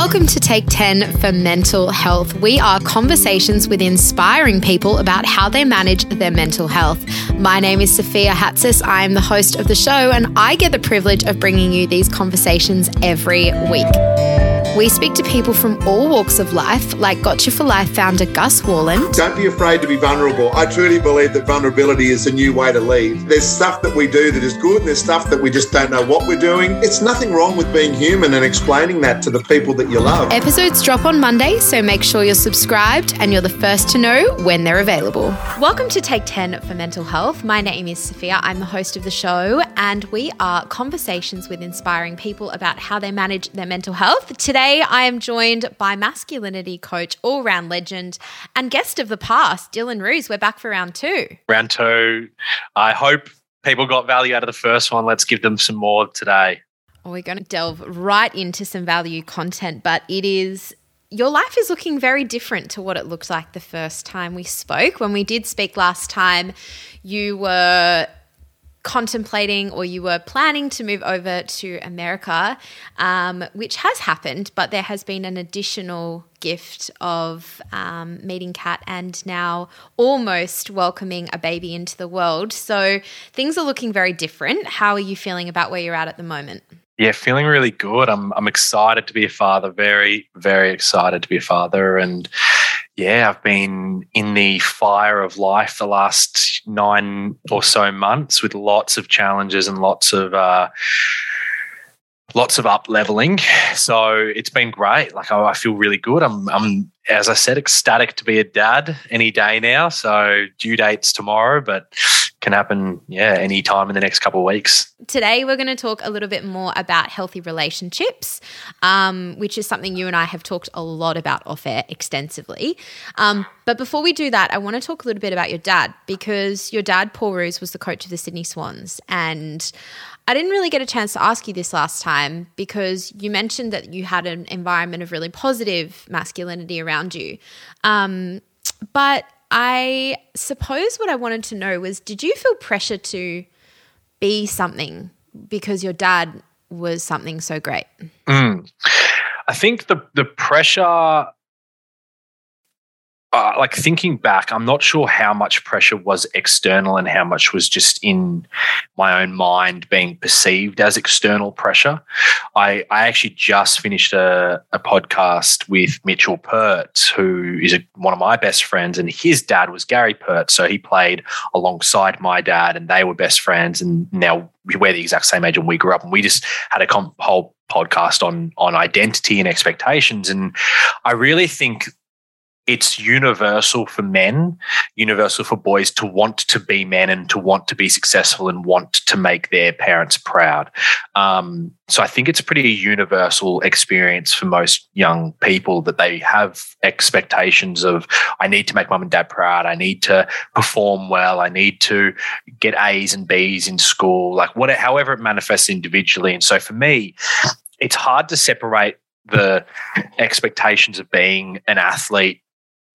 Welcome to Take 10 for Mental Health. We are conversations with inspiring people about how they manage their mental health. My name is Sophia Hatsis. I am the host of the show, and I get the privilege of bringing you these conversations every week. We speak to people from all walks of life, like Gotcha for Life founder Gus Worland. Don't be afraid to be vulnerable. I truly believe that vulnerability is a new way to lead. There's stuff that we do that is good, and there's stuff that we just don't know what we're doing. It's nothing wrong with being human and explaining that to the people that you love. Episodes drop on Monday, so make sure you're subscribed and you're the first to know when they're available. Welcome to Take 10 for Mental Health. My name is Sophia. I'm the host of the show, and we are conversations with inspiring people about how they manage their mental health. Today, Today, I am joined by masculinity coach, all round legend, and guest of the past, Dylan Roos. We're back for round two. Round two. I hope people got value out of the first one. Let's give them some more today. we're going to delve right into some value content, but it is your life is looking very different to what it looked like the first time we spoke. When we did speak last time, you were contemplating or you were planning to move over to America, um, which has happened, but there has been an additional gift of um, meeting Kat and now almost welcoming a baby into the world. So things are looking very different. How are you feeling about where you're at at the moment? Yeah, feeling really good. I'm I'm excited to be a father. Very very excited to be a father, and yeah, I've been in the fire of life the last nine or so months with lots of challenges and lots of. Uh, lots of up leveling. So it's been great. Like I, I, feel really good. I'm, I'm, as I said, ecstatic to be a dad any day now. So due dates tomorrow, but can happen, yeah, any time in the next couple of weeks. Today, we're going to talk a little bit more about healthy relationships, um, which is something you and I have talked a lot about off air extensively. Um, but before we do that, I want to talk a little bit about your dad because your dad, Paul Roos, was the coach of the Sydney Swans. And I didn't really get a chance to ask you this last time because you mentioned that you had an environment of really positive masculinity around you. Um, but I suppose what I wanted to know was did you feel pressure to be something because your dad was something so great? Mm. I think the the pressure uh, like thinking back, I'm not sure how much pressure was external and how much was just in my own mind being perceived as external pressure. I, I actually just finished a, a podcast with Mitchell Pert, who is a, one of my best friends, and his dad was Gary Pert. So he played alongside my dad, and they were best friends. And now we're the exact same age, and we grew up, and we just had a com- whole podcast on on identity and expectations and i really think it's universal for men, universal for boys to want to be men and to want to be successful and want to make their parents proud. Um, so I think it's a pretty universal experience for most young people that they have expectations of I need to make mum and dad proud. I need to perform well. I need to get A's and B's in school, like whatever, however it manifests individually. And so for me, it's hard to separate the expectations of being an athlete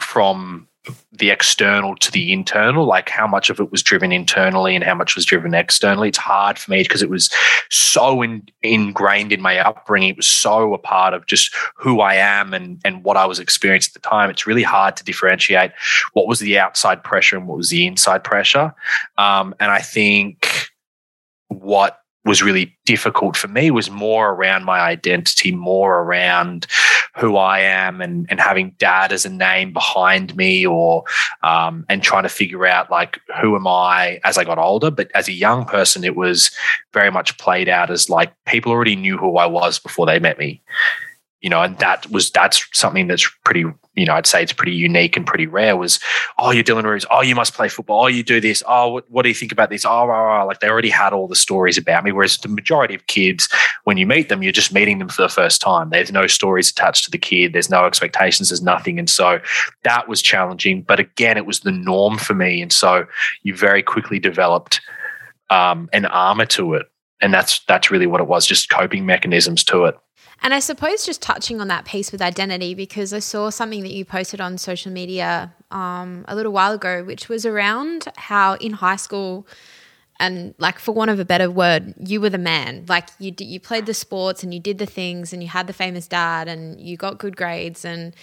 from the external to the internal, like how much of it was driven internally and how much was driven externally. It's hard for me because it was so in, ingrained in my upbringing. It was so a part of just who I am and, and what I was experiencing at the time. It's really hard to differentiate what was the outside pressure and what was the inside pressure. Um, and I think what was really difficult for me was more around my identity, more around who I am and, and having dad as a name behind me or um, and trying to figure out like who am I as I got older. But as a young person, it was very much played out as like people already knew who I was before they met me you know, and that was that's something that's pretty, you know, I'd say it's pretty unique and pretty rare. Was oh, you're Dylan Roos, oh, you must play football, oh, you do this, oh, what, what do you think about this? Oh, oh, oh, like they already had all the stories about me. Whereas the majority of kids, when you meet them, you're just meeting them for the first time. There's no stories attached to the kid. There's no expectations. There's nothing, and so that was challenging. But again, it was the norm for me, and so you very quickly developed um, an armor to it, and that's that's really what it was, just coping mechanisms to it. And I suppose just touching on that piece with identity, because I saw something that you posted on social media um, a little while ago, which was around how in high school, and like for want of a better word, you were the man. Like you you played the sports and you did the things and you had the famous dad and you got good grades and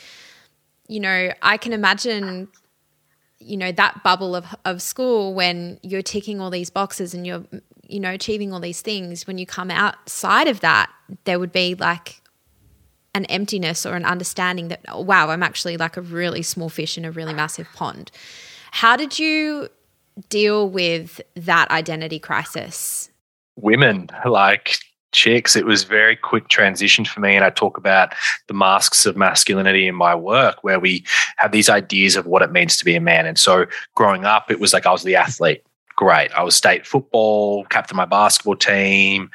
you know, I can imagine you know that bubble of of school when you're ticking all these boxes and you're you know achieving all these things when you come outside of that there would be like an emptiness or an understanding that oh, wow i'm actually like a really small fish in a really massive pond how did you deal with that identity crisis? Women, like chicks, it was very quick transition for me. And I talk about the masks of masculinity in my work, where we have these ideas of what it means to be a man. And so growing up, it was like I was the athlete. Great. I was state football, captain my basketball team.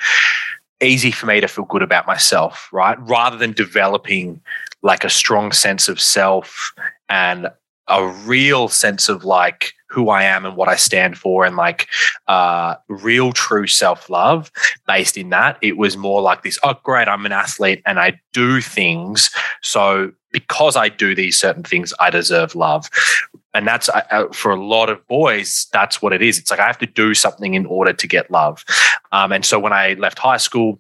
Easy for me to feel good about myself, right? Rather than developing like a strong sense of self and a real sense of like who I am and what I stand for and like uh, real true self love based in that. It was more like this oh, great, I'm an athlete and I do things. So because I do these certain things, I deserve love. And that's uh, for a lot of boys, that's what it is. It's like I have to do something in order to get love. Um, and so when I left high school,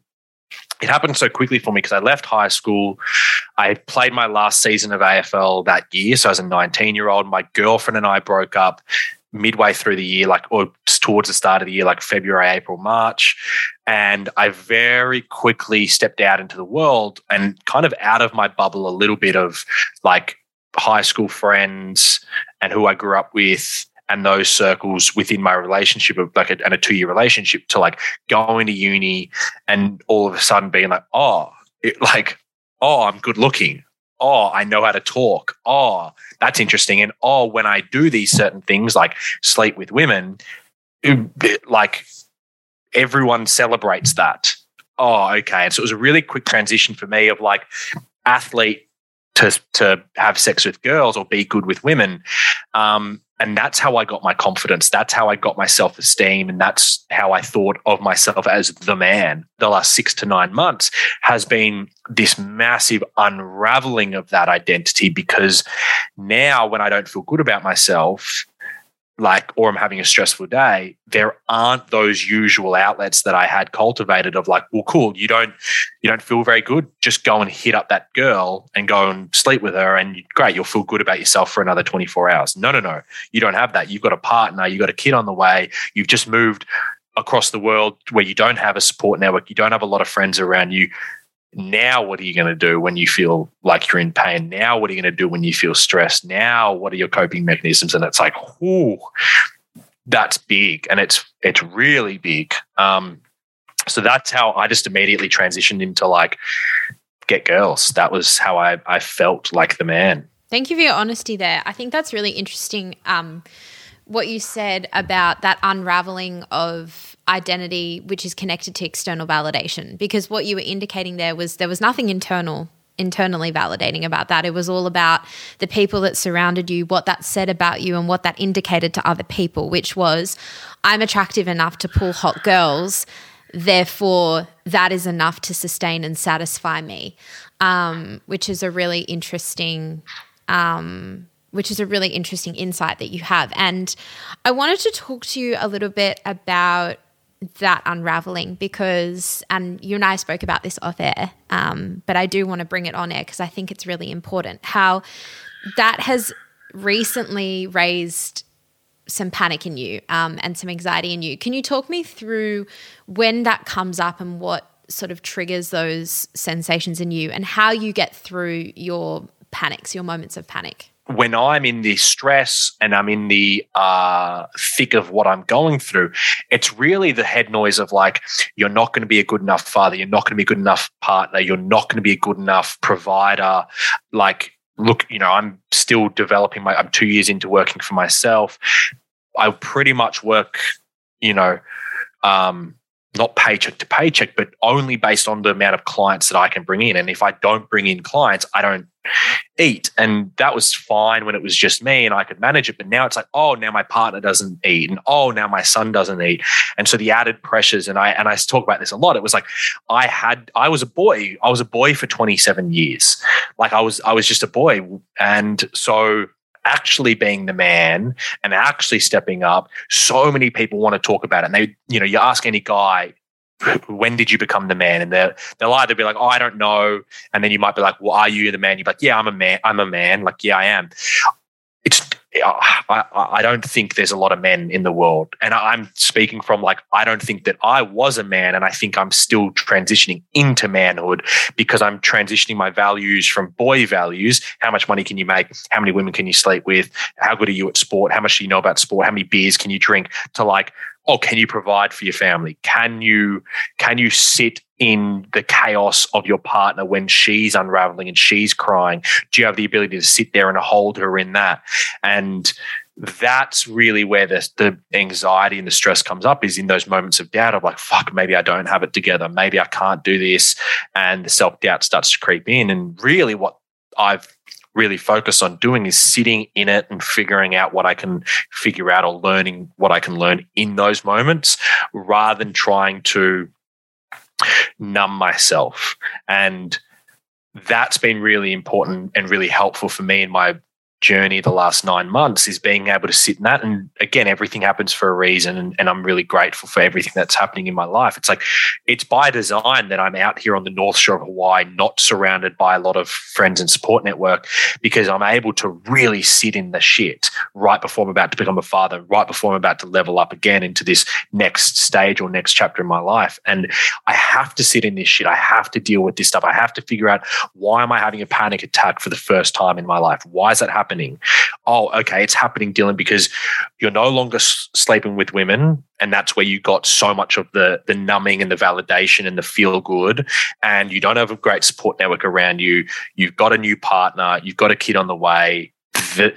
it happened so quickly for me because I left high school. I played my last season of AFL that year. So, as a 19 year old, my girlfriend and I broke up midway through the year, like, or towards the start of the year, like February, April, March. And I very quickly stepped out into the world and kind of out of my bubble a little bit of like high school friends and who I grew up with and those circles within my relationship of like a, and a two year relationship to like going to uni and all of a sudden being like, oh, it, like, oh, I'm good looking. Oh, I know how to talk. Oh, that's interesting. And oh, when I do these certain things like sleep with women, like everyone celebrates that. Oh, okay. And so it was a really quick transition for me of like athlete to to have sex with girls or be good with women. Um, and that's how I got my confidence. That's how I got my self esteem. And that's how I thought of myself as the man. The last six to nine months has been this massive unraveling of that identity because now when I don't feel good about myself, like or I'm having a stressful day, there aren't those usual outlets that I had cultivated of like, well, cool, you don't you don't feel very good, just go and hit up that girl and go and sleep with her and great, you'll feel good about yourself for another 24 hours. No, no, no. You don't have that. You've got a partner, you've got a kid on the way, you've just moved across the world where you don't have a support network, you don't have a lot of friends around you now what are you going to do when you feel like you're in pain? Now what are you going to do when you feel stressed? Now what are your coping mechanisms? And it's like whoo that's big and it's it's really big. Um so that's how i just immediately transitioned into like get girls. That was how i i felt like the man. Thank you for your honesty there. I think that's really interesting um what you said about that unraveling of identity which is connected to external validation. Because what you were indicating there was there was nothing internal internally validating about that. It was all about the people that surrounded you what that said about you and what that indicated to other people which was i'm attractive enough to pull hot girls therefore that is enough to sustain and satisfy me. Um, which is a really interesting um, which is a really interesting insight that you have. And I wanted to talk to you a little bit about that unraveling because, and you and I spoke about this off air, um, but I do want to bring it on air because I think it's really important how that has recently raised some panic in you um, and some anxiety in you. Can you talk me through when that comes up and what sort of triggers those sensations in you and how you get through your panics, your moments of panic? When I'm in the stress and I'm in the uh, thick of what I'm going through, it's really the head noise of like, you're not going to be a good enough father. You're not going to be a good enough partner. You're not going to be a good enough provider. Like, look, you know, I'm still developing my, I'm two years into working for myself. I pretty much work, you know, um, not paycheck to paycheck, but only based on the amount of clients that I can bring in. And if I don't bring in clients, I don't eat. And that was fine when it was just me and I could manage it. But now it's like, oh, now my partner doesn't eat. And oh, now my son doesn't eat. And so the added pressures, and I and I talk about this a lot. It was like I had I was a boy. I was a boy for 27 years. Like I was I was just a boy. And so actually being the man and actually stepping up, so many people want to talk about it. And they, you know, you ask any guy, when did you become the man? And they'll they'll either be like, oh, I don't know, and then you might be like, well, are you the man? You're like, yeah, I'm a man. I'm a man. Like, yeah, I am. It's I, I don't think there's a lot of men in the world. And I'm speaking from like, I don't think that I was a man. And I think I'm still transitioning into manhood because I'm transitioning my values from boy values. How much money can you make? How many women can you sleep with? How good are you at sport? How much do you know about sport? How many beers can you drink? To like, oh, can you provide for your family? Can you, can you sit in the chaos of your partner when she's unraveling and she's crying? Do you have the ability to sit there and hold her in that? And that's really where the, the anxiety and the stress comes up is in those moments of doubt of like, fuck, maybe I don't have it together. Maybe I can't do this. And the self doubt starts to creep in. And really, what I've really focus on doing is sitting in it and figuring out what I can figure out or learning what I can learn in those moments rather than trying to numb myself. And that's been really important and really helpful for me in my journey the last nine months is being able to sit in that. And again, everything happens for a reason. And, and, I'm really grateful for everything that's happening in my life. It's like, it's by design that I'm out here on the North Shore of Hawaii, not surrounded by a lot of friends and support network, because I'm able to really sit in the shit right before I'm about to become a father, right before I'm about to level up again into this next stage or next chapter in my life. And I have to sit in this shit. I have to deal with this stuff. I have to figure out why am I having a panic attack for the first time in my life? Why is that happening? Happening. Oh, okay, it's happening, Dylan, because you're no longer sleeping with women, and that's where you got so much of the the numbing and the validation and the feel good, and you don't have a great support network around you. You've got a new partner, you've got a kid on the way.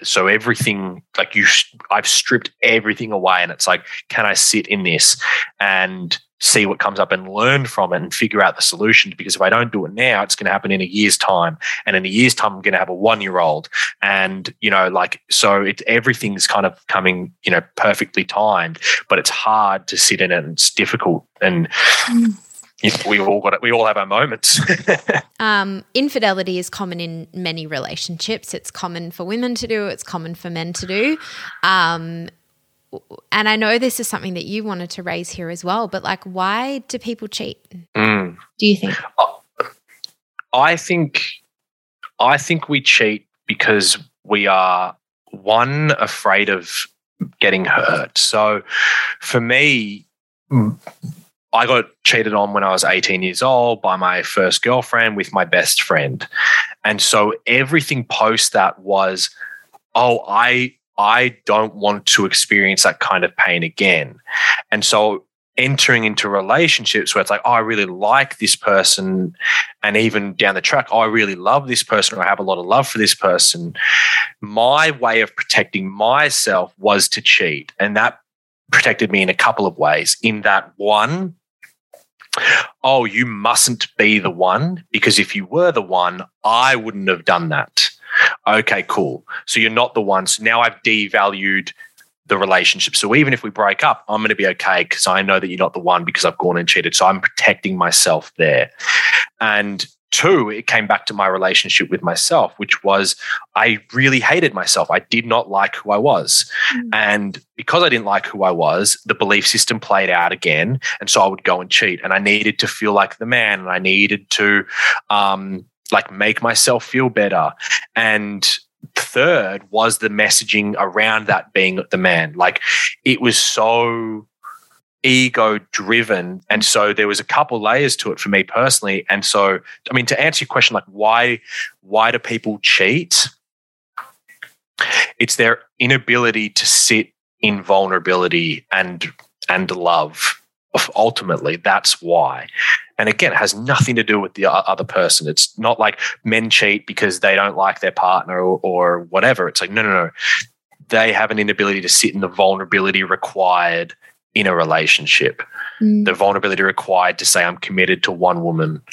So everything, like you, I've stripped everything away, and it's like, can I sit in this? And see what comes up and learn from it and figure out the solution. Because if I don't do it now, it's going to happen in a year's time. And in a year's time, I'm going to have a one year old. And, you know, like, so it's everything's kind of coming, you know, perfectly timed, but it's hard to sit in it and it's difficult. And, mm. We all got it. We all have our moments. um, infidelity is common in many relationships. It's common for women to do. It's common for men to do. Um, and I know this is something that you wanted to raise here as well, but like, why do people cheat? Mm. Do you think? I think, I think we cheat because we are one afraid of getting hurt. So, for me, I got cheated on when I was 18 years old by my first girlfriend with my best friend. And so everything post that was, oh, I I don't want to experience that kind of pain again. And so entering into relationships where it's like, oh, I really like this person. And even down the track, oh, I really love this person or I have a lot of love for this person. My way of protecting myself was to cheat. And that protected me in a couple of ways. In that one, oh, you mustn't be the one because if you were the one, I wouldn't have done that. Okay, cool. So you're not the one. So now I've devalued the relationship. So even if we break up, I'm going to be okay because I know that you're not the one because I've gone and cheated. So I'm protecting myself there. And two, it came back to my relationship with myself, which was I really hated myself. I did not like who I was. Mm. And because I didn't like who I was, the belief system played out again. And so I would go and cheat. And I needed to feel like the man and I needed to um, like make myself feel better. And third was the messaging around that being the man. Like it was so ego driven. And so there was a couple layers to it for me personally. And so, I mean, to answer your question, like why, why do people cheat? It's their inability to sit in vulnerability and, and love ultimately that's why. And again it has nothing to do with the other person. It's not like men cheat because they don't like their partner or, or whatever. It's like no no no. They have an inability to sit in the vulnerability required in a relationship. Mm. the vulnerability required to say i'm committed to one woman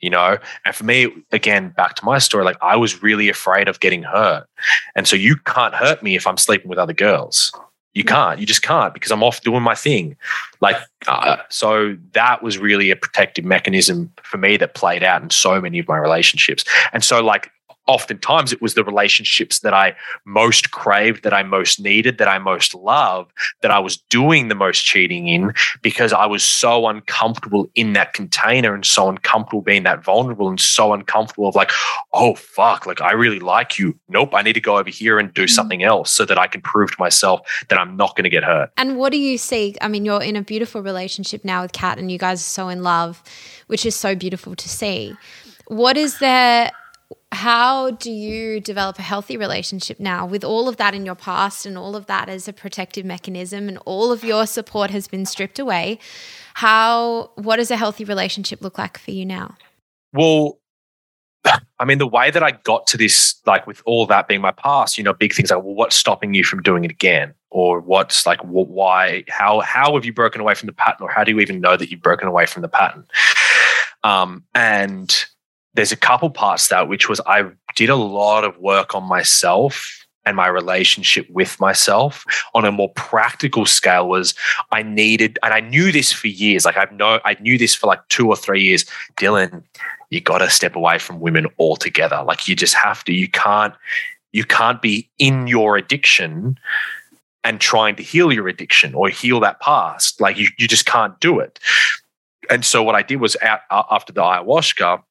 you know? And for me again back to my story like i was really afraid of getting hurt. And so you can't hurt me if i'm sleeping with other girls you can't. You just can't because I'm off doing my thing. Like, uh, so that was really a protective mechanism for me that played out in so many of my relationships. And so, like, oftentimes it was the relationships that I most craved, that I most needed, that I most loved, that I was doing the most cheating in because I was so uncomfortable in that container and so uncomfortable being that vulnerable and so uncomfortable of like, oh, fuck, like I really like you. Nope, I need to go over here and do mm-hmm. something else so that I can prove to myself that I'm not going to get hurt. And what do you see? I mean, you're in a beautiful relationship now with Kat and you guys are so in love, which is so beautiful to see. What is there? How do you develop a healthy relationship now with all of that in your past and all of that as a protective mechanism and all of your support has been stripped away? How what does a healthy relationship look like for you now? Well i mean the way that i got to this like with all that being my past you know big things like well what's stopping you from doing it again? Or what's like why how how have you broken away from the pattern? Or how do you even know that you've broken away from the pattern? Um, and there's a couple parts that which was I did a lot of work on myself and my relationship with myself on a more practical scale was I needed and I knew this for years like I've know I knew this for like 2 or 3 years. Dylan you got to step away from women altogether. Like you just have to you can't you can't be in your addiction and trying to heal your addiction or heal that past. Like you you just can't do it. And so what I did was after the ayahuasca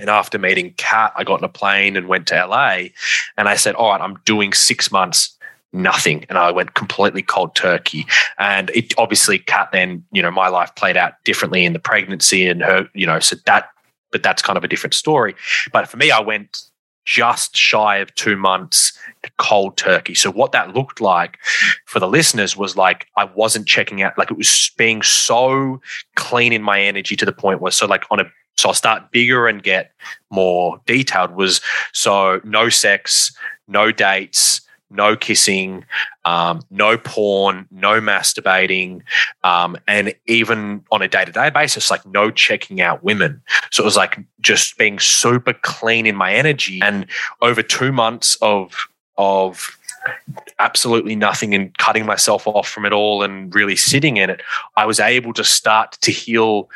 and after meeting Kat, I got on a plane and went to LA. And I said, All right, I'm doing six months, nothing. And I went completely cold turkey. And it obviously, Kat, then, you know, my life played out differently in the pregnancy and her, you know, so that, but that's kind of a different story. But for me, I went just shy of two months cold turkey. So what that looked like for the listeners was like I wasn't checking out, like it was being so clean in my energy to the point where so like on a so I'll start bigger and get more detailed. Was so no sex, no dates, no kissing, um, no porn, no masturbating, um, and even on a day to day basis, like no checking out women. So it was like just being super clean in my energy. And over two months of of absolutely nothing and cutting myself off from it all and really sitting in it, I was able to start to heal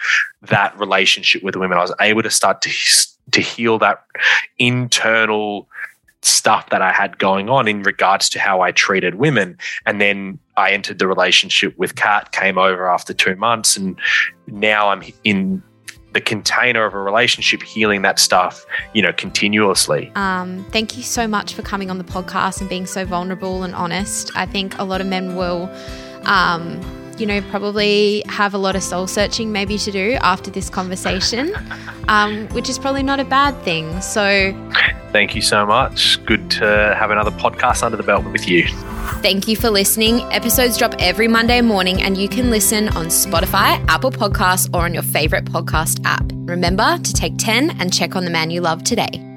that relationship with women. I was able to start to to heal that internal stuff that I had going on in regards to how I treated women. And then I entered the relationship with Kat, came over after two months, and now I'm in the container of a relationship healing that stuff you know continuously. Um, thank you so much for coming on the podcast and being so vulnerable and honest. I think a lot of men will um, you know probably have a lot of soul searching maybe to do after this conversation um, which is probably not a bad thing so thank you so much good to have another podcast under the belt with you Thank you for listening. Episodes drop every Monday morning, and you can listen on Spotify, Apple Podcasts, or on your favorite podcast app. Remember to take 10 and check on the man you love today.